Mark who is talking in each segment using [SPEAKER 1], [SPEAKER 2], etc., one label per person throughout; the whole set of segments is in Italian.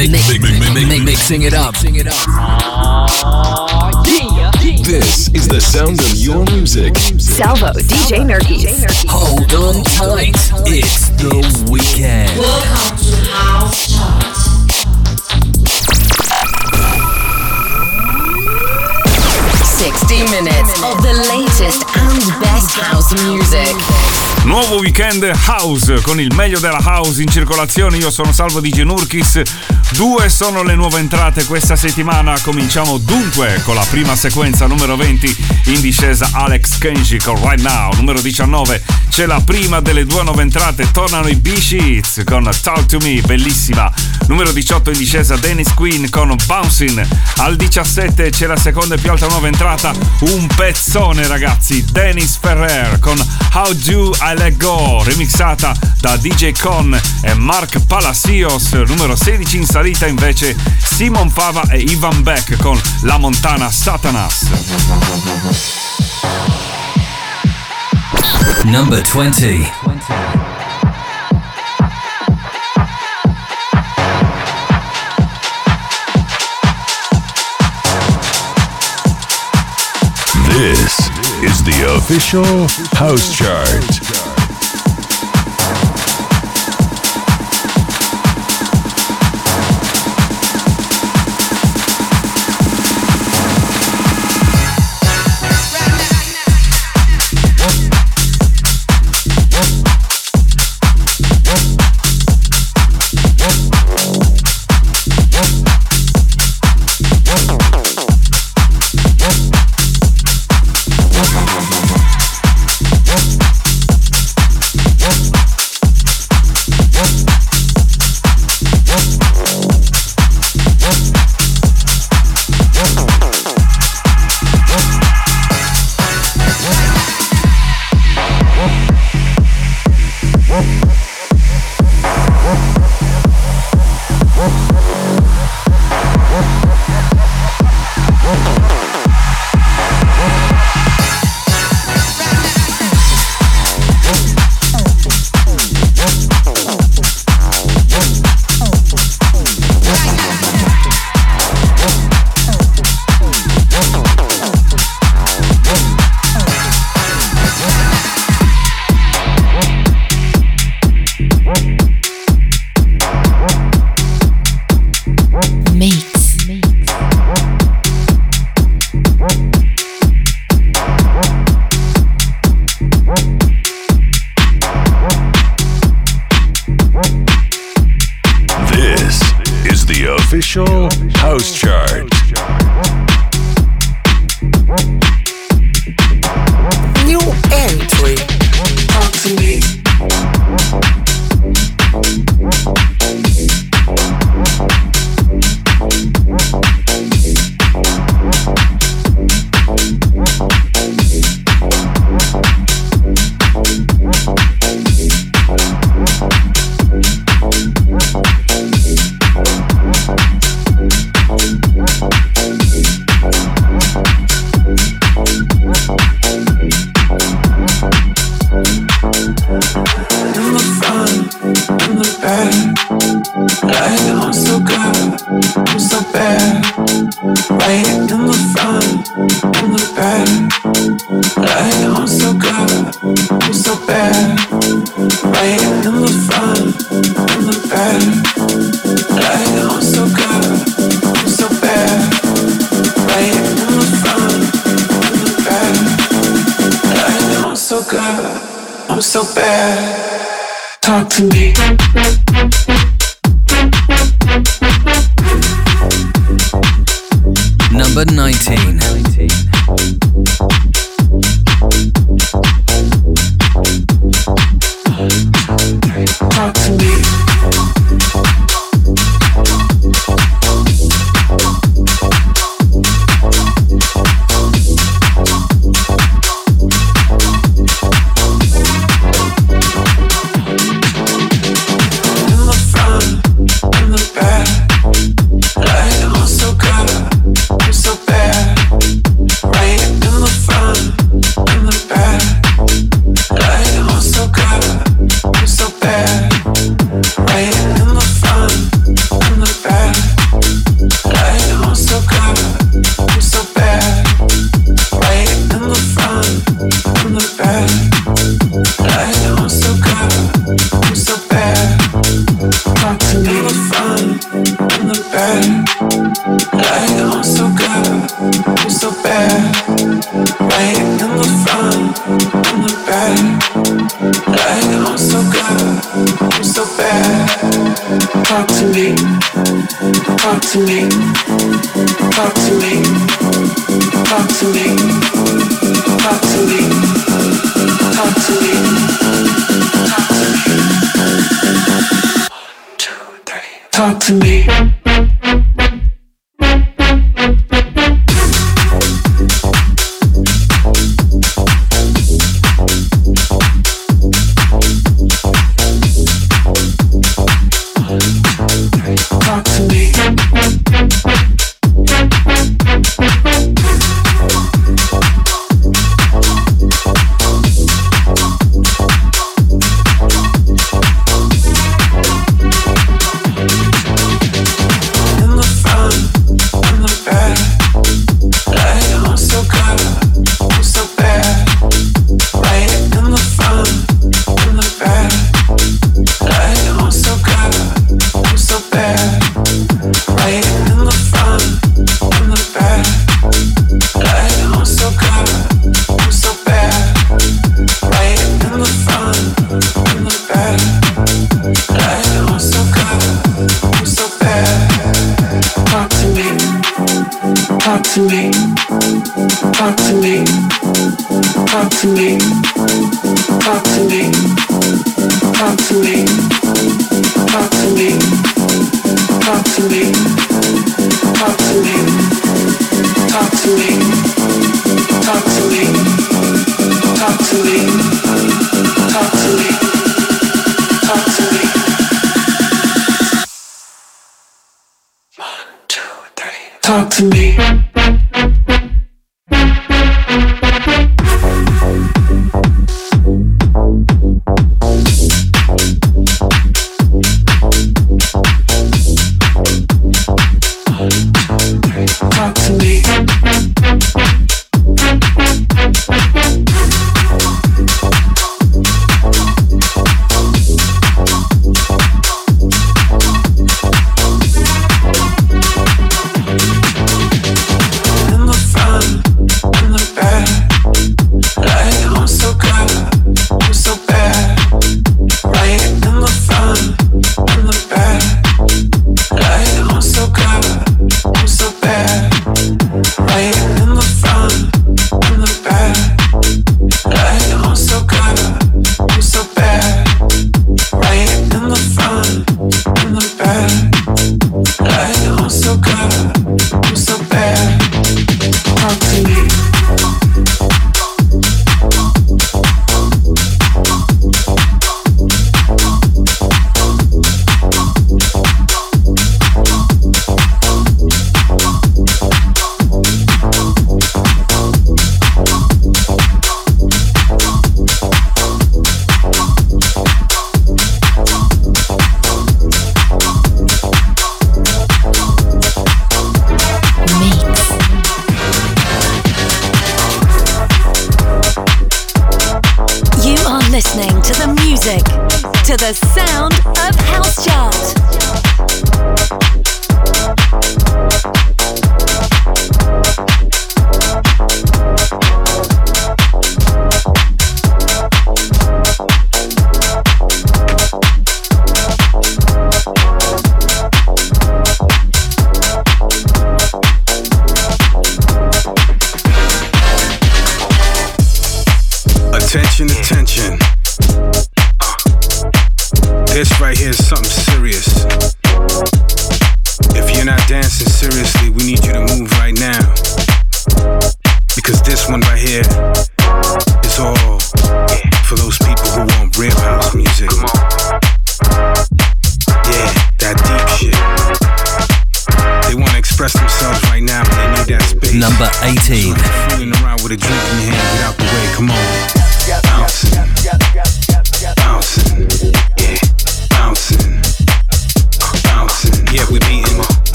[SPEAKER 1] Mixing it up. This is the sound of your music.
[SPEAKER 2] Salvo, DJ Nerkis.
[SPEAKER 1] Hold on tight. It's the weekend.
[SPEAKER 3] Welcome to House Chart.
[SPEAKER 2] 60 minutes of the latest and best house music.
[SPEAKER 4] Nuovo weekend house con il meglio della house in circolazione. Io sono Salvo di Genurkis. Due sono le nuove entrate questa settimana. Cominciamo dunque con la prima sequenza numero 20 in discesa Alex Kenji con Right Now. Numero 19 c'è la prima delle due nuove entrate. Tornano i B-Sheets con Talk to Me, bellissima. Numero 18 in discesa Dennis Queen con Bouncing. Al 17 c'è la seconda e più alta nuova entrata. Un pezzone ragazzi. Dennis Ferrer con How Do I Let Go. Remixata da DJ Con e Mark Palacios. Numero 16 in salita invece Simon Fava e Ivan Beck con La Montana Satanas.
[SPEAKER 1] Number 20.
[SPEAKER 5] This is the official house chart.
[SPEAKER 6] Right now,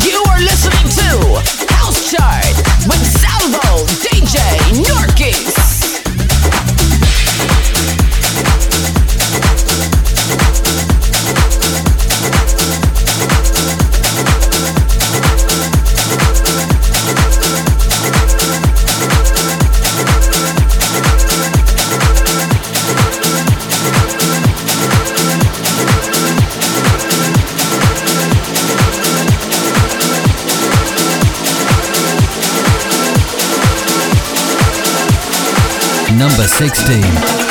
[SPEAKER 6] You are
[SPEAKER 2] listening to House Chart
[SPEAKER 1] number 16.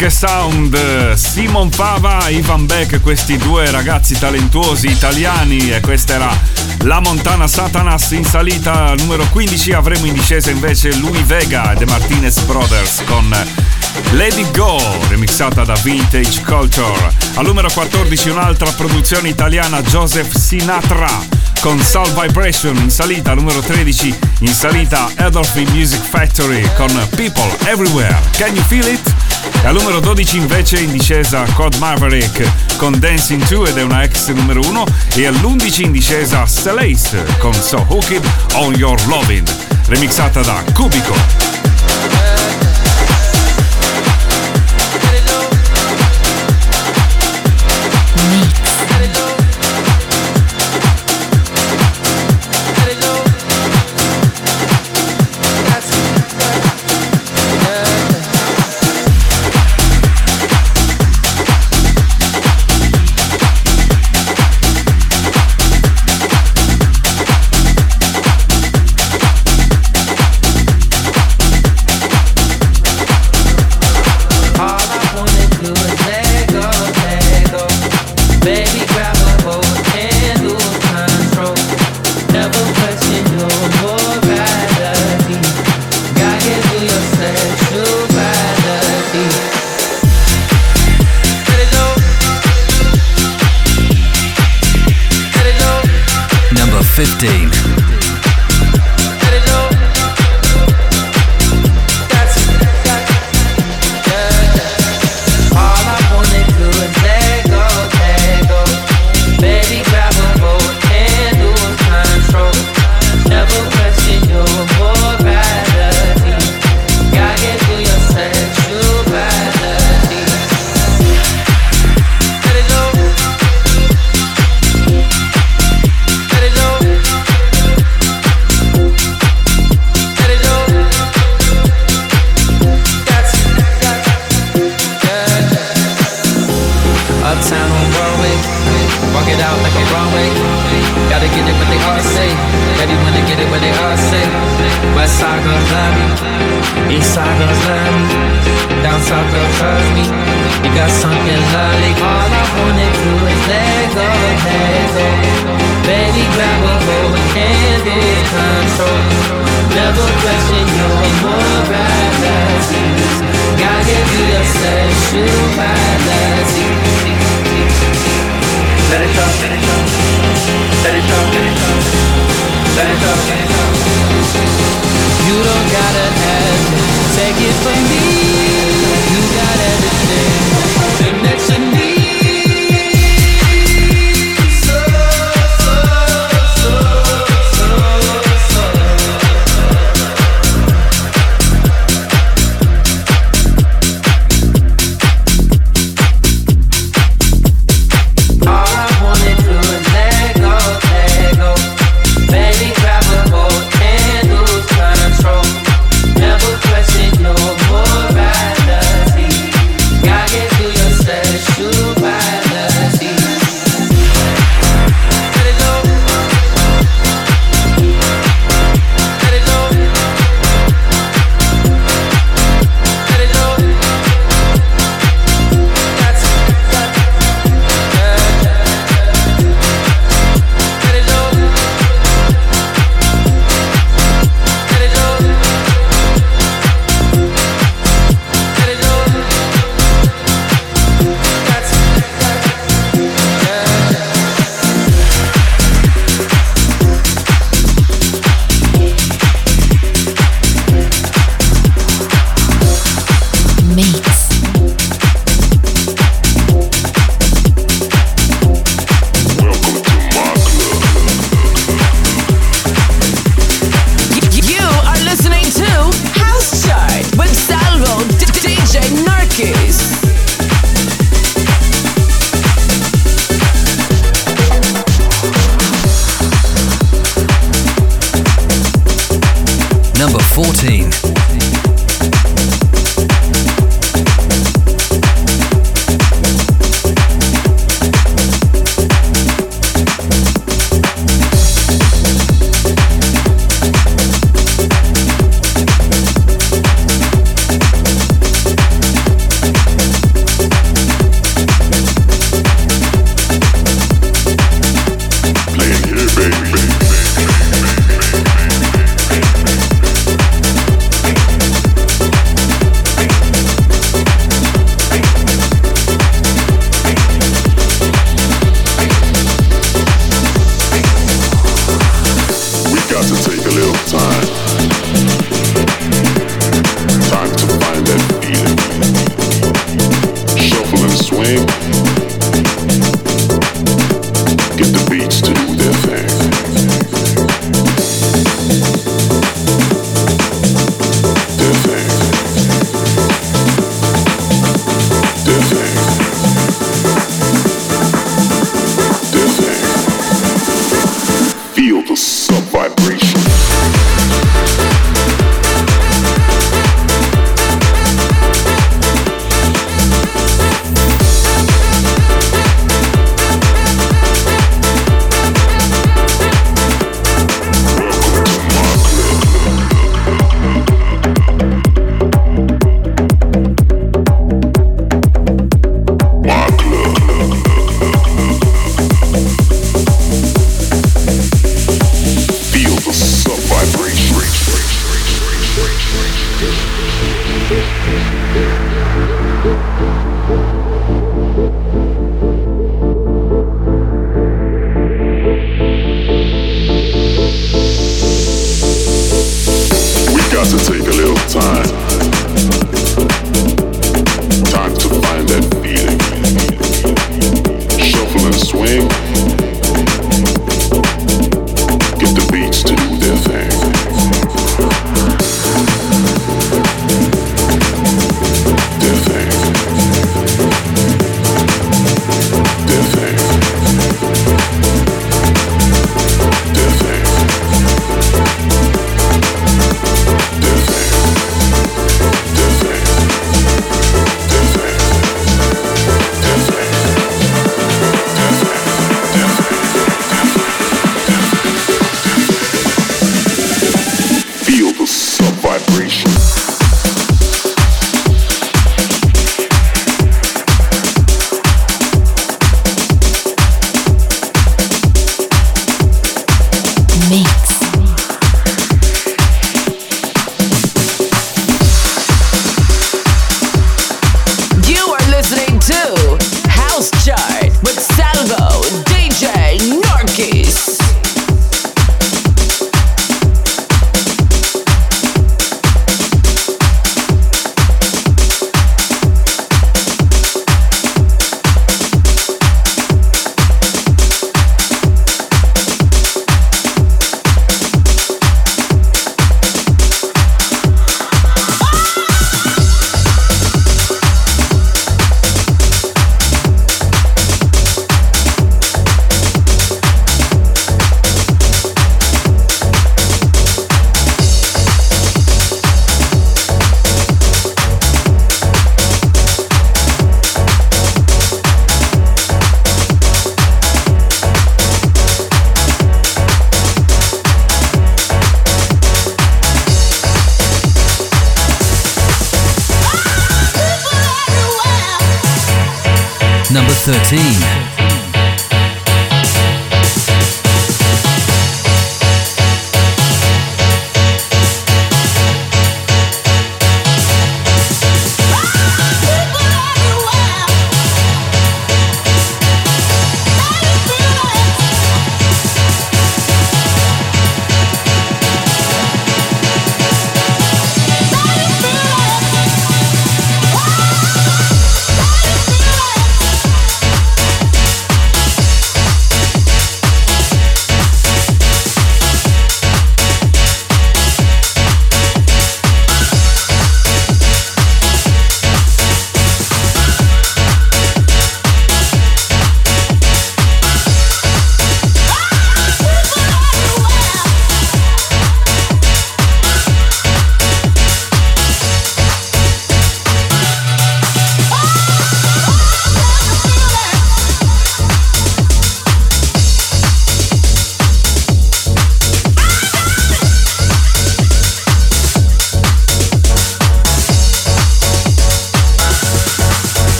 [SPEAKER 4] Che sound! Simon Fava, Ivan Beck, questi due ragazzi talentuosi italiani e questa era la Montana Satanas in salita numero 15, avremo in discesa invece Louis Vega e The Martinez Brothers con It Go, remixata da Vintage Culture. Al numero 14 un'altra produzione italiana, Joseph Sinatra con Soul Vibration in salita, numero 13 in salita Adolphi Music Factory con People Everywhere. Can you feel it? Al numero 12 invece in discesa Cod Maverick con Dancing 2 ed è una ex numero 1 e all'11 in discesa Celace con So Hooked on Your Lovin', remixata da Cubico.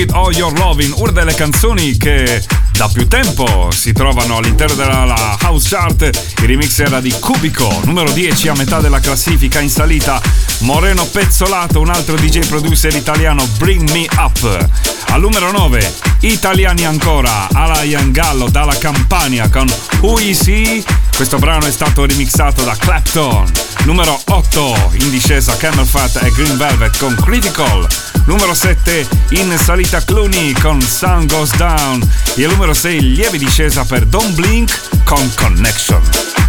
[SPEAKER 7] It All Your
[SPEAKER 4] Loving, una delle canzoni che da più tempo si trovano all'interno della la house chart. Il remix era di Cubico, numero 10 a metà della classifica in salita. Moreno Pezzolato, un altro DJ producer italiano, Bring Me Up. Al numero 9, italiani ancora, Alain Gallo dalla Campania con Who Is He? Questo brano è stato remixato da Clapton. Numero 8, in discesa Camel Fat e Green Velvet con Critical. Numero 7, in salita Clooney con Sun Goes Down. E al numero 6, lieve discesa per Don't Blink con Connection.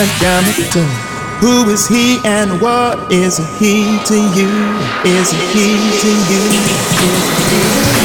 [SPEAKER 8] the
[SPEAKER 9] diameter. Who is he and what is he to you? Is he to you? Is he to you?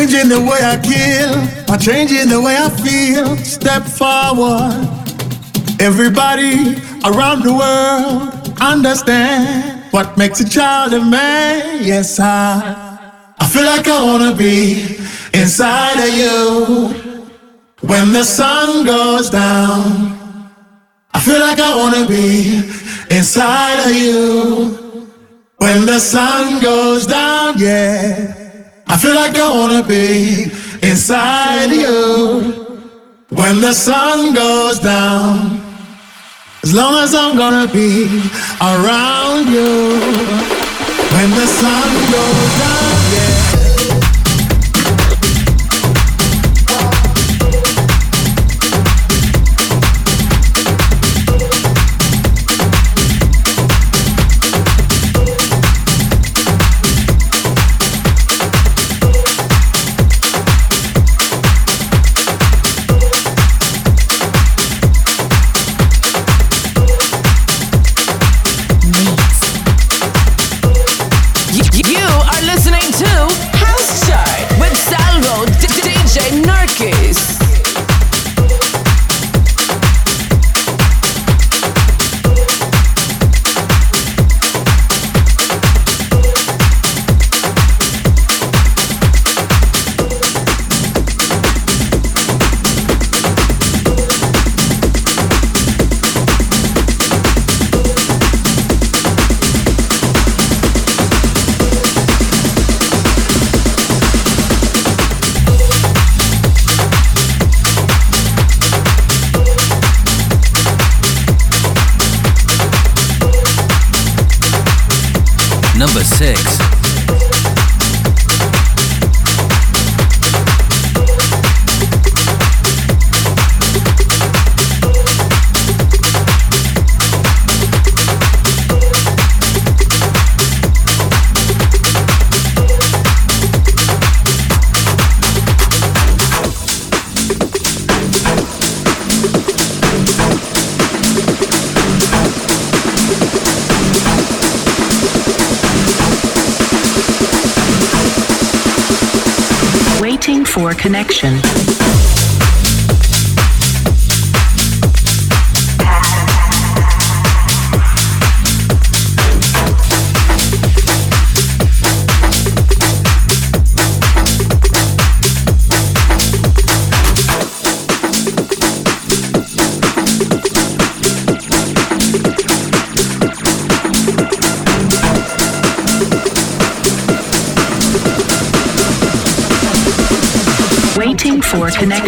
[SPEAKER 10] changing the way I kill. I'm changing the way I feel. Step forward. Everybody around the world understand what makes a child a man. Yes, I. I feel like I wanna be inside of you. When the sun goes down, I feel like I wanna be inside of you. When the sun goes down, yeah. I feel like I wanna be inside you when the sun goes down. As long as I'm gonna be around you when the sun goes down.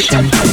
[SPEAKER 11] Connection.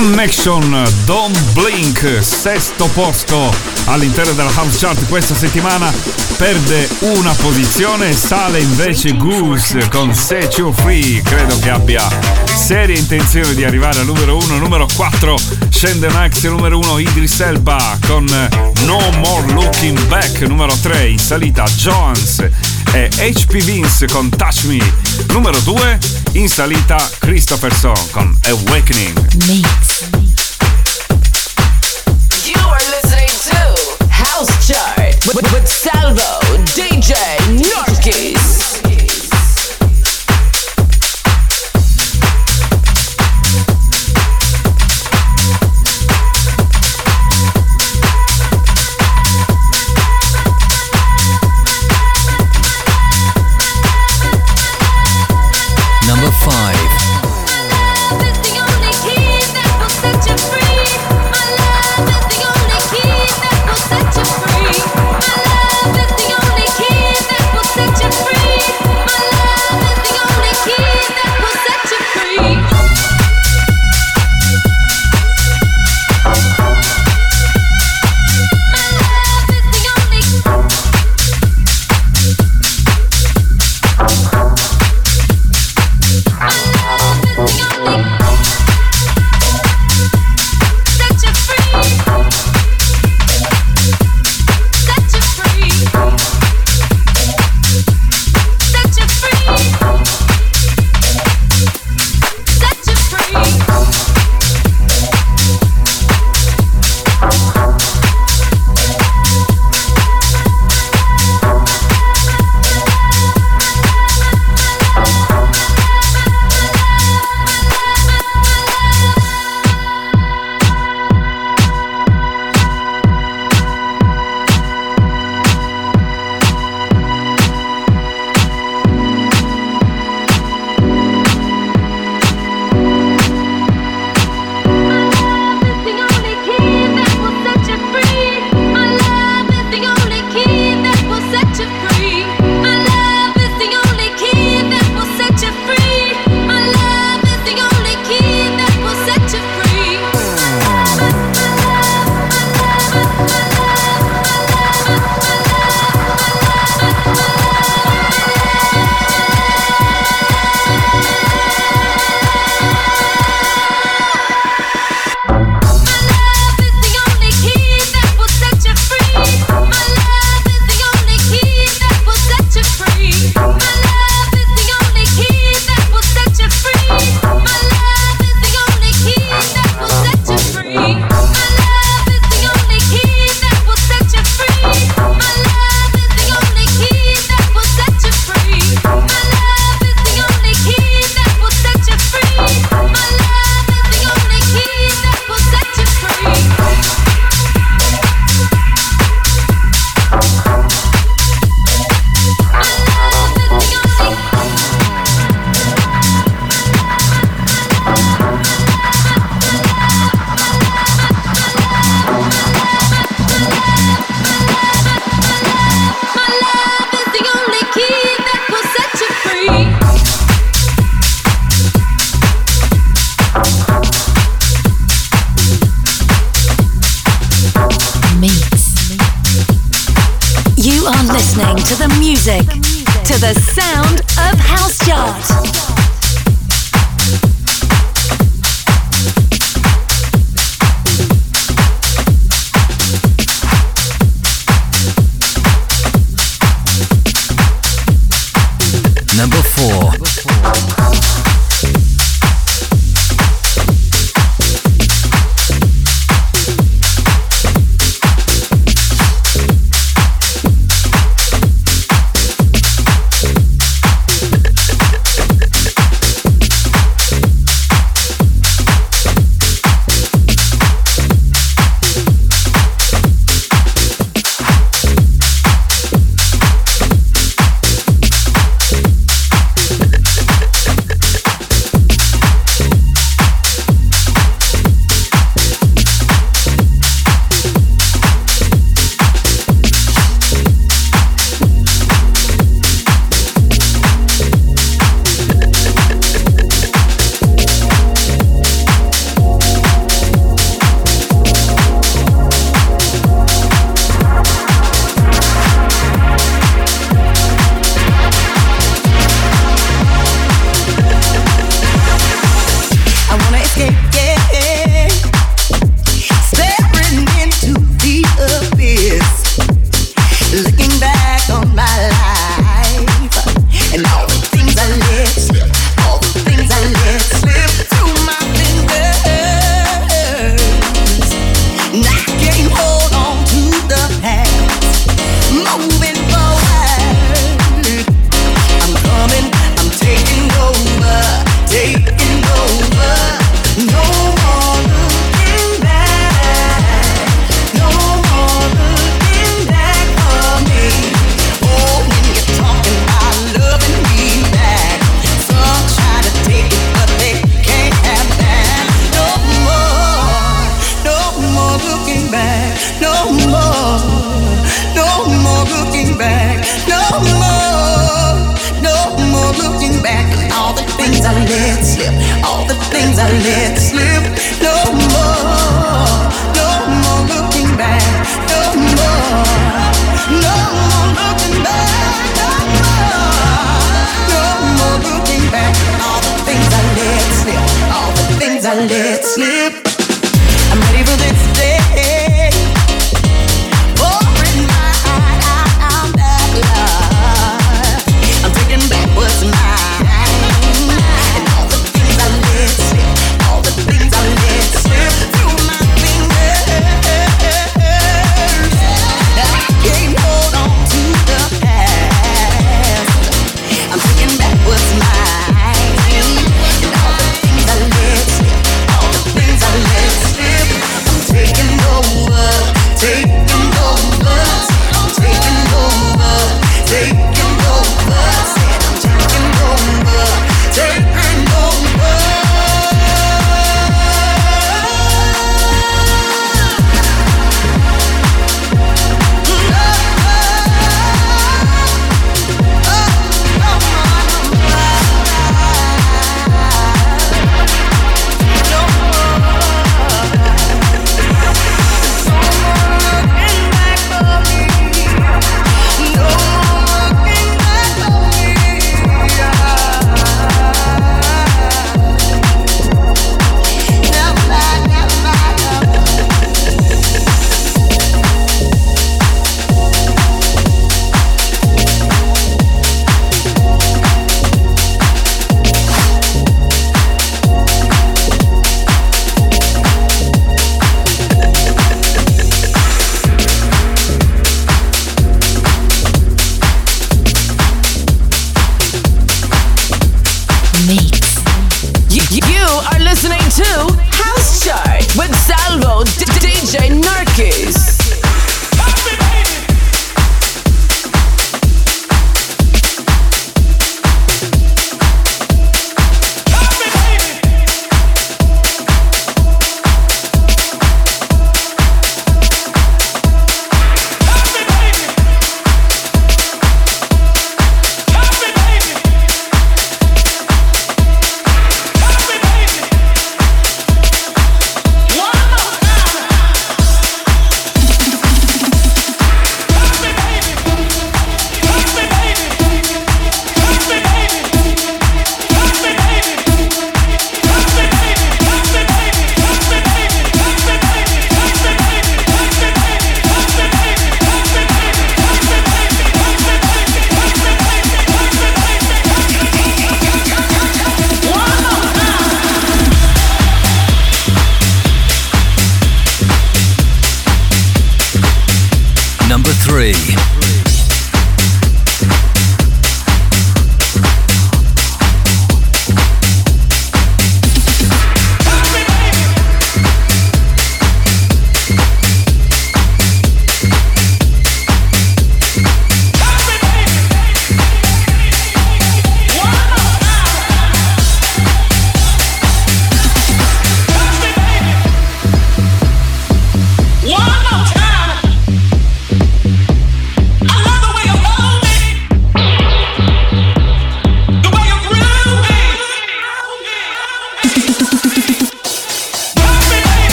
[SPEAKER 11] Connection,
[SPEAKER 4] Don't Blink, sesto posto all'interno della House Chart questa settimana, perde una posizione, sale invece Goose con Set You Free, credo che abbia serie intenzione di arrivare al numero 1, numero 4 scende Max, numero 1 Idris Elba con No More Looking Back, numero 3 in salita Jones e HP Vince con Touch Me, numero 2 in salita Christopherson con Awakening.
[SPEAKER 2] You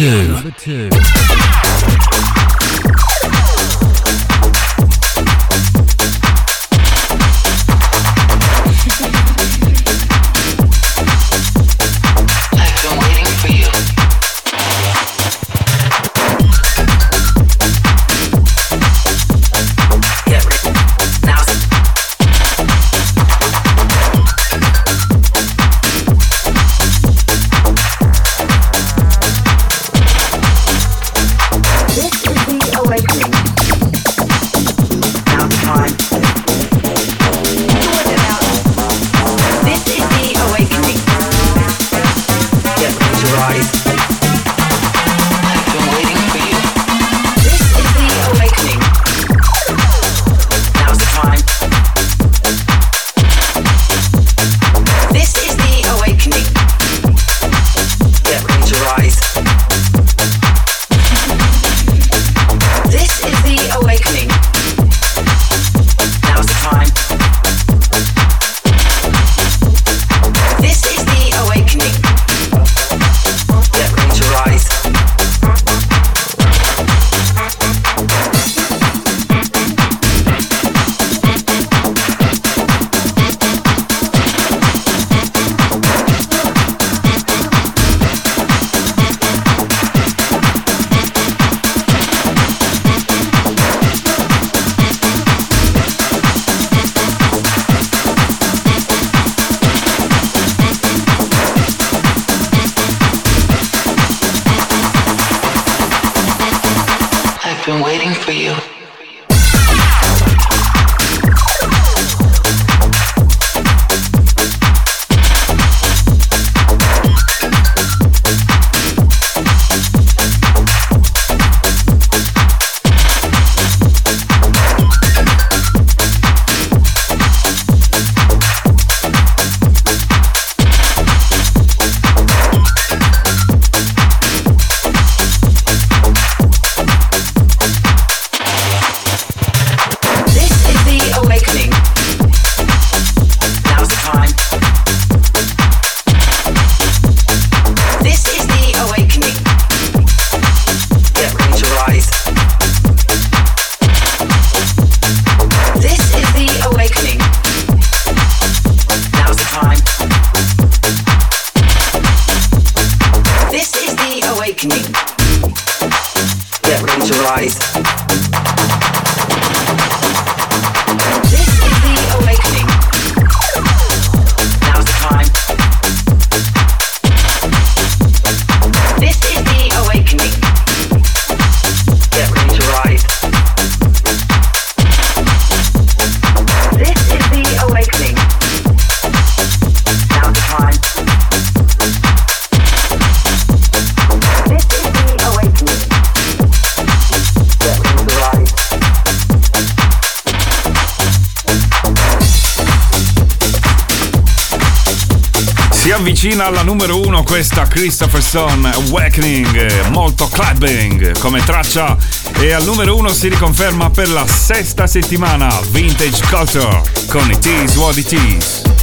[SPEAKER 1] Number
[SPEAKER 12] two.
[SPEAKER 4] avvicina alla numero uno questa Christopher Stone Awakening, molto clubbing come traccia e al numero uno si riconferma per la sesta settimana Vintage Culture con
[SPEAKER 13] i Tees What It Is.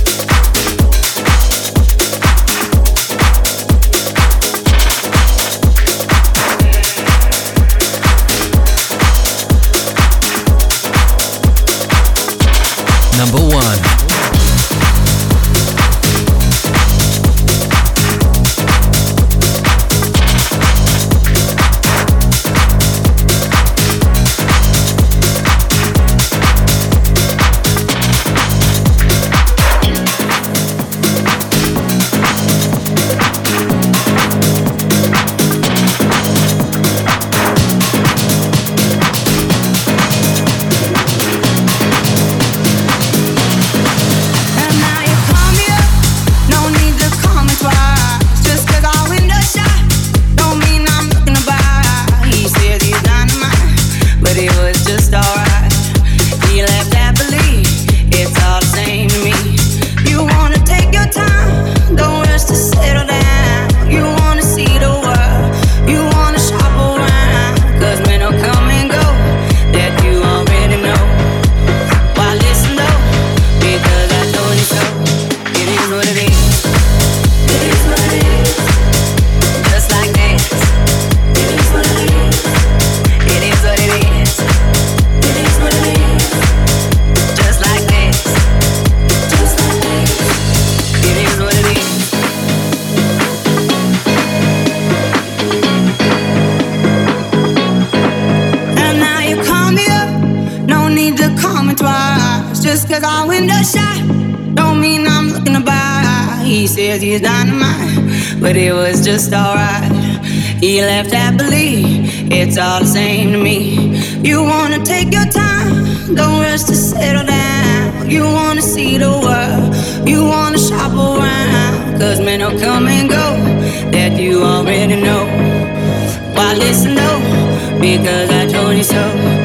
[SPEAKER 13] be left happily. It's all the same to me. You wanna take your time, don't rush to settle down. You wanna see the world, you wanna shop around. Cause men will come and go, that you already know. Why listen though? Because I told you so.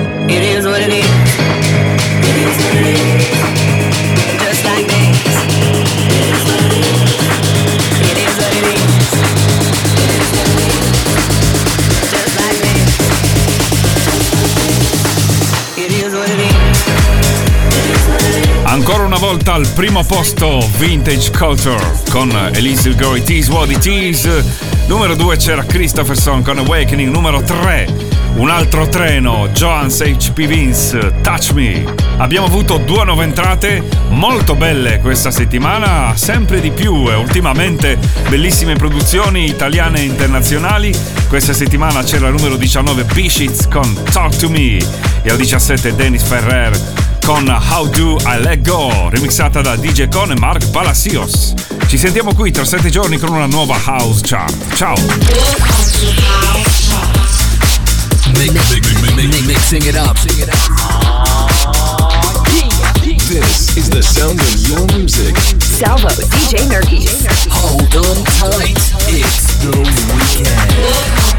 [SPEAKER 4] volta al primo posto Vintage Culture con Elise Gory Tease What Tease. Numero 2 c'era Christopherson con Awakening. Numero 3 un altro treno, Joans HP Vince, Touch Me. Abbiamo avuto due nuove entrate molto belle questa settimana, sempre di più e ultimamente bellissime produzioni italiane e internazionali. Questa settimana c'era il numero 19 Pishits con Talk to Me e al 17 Dennis Ferrer con How Do I Let Go, remixata da DJ Con e Mark Palacios. Ci sentiamo qui tra 7 giorni con una nuova House Chart. Ciao!
[SPEAKER 1] Mixing it up.
[SPEAKER 14] This is the sound of your music.
[SPEAKER 8] Salvo DJ Nerky.
[SPEAKER 1] Hold on tight. It's the weekend.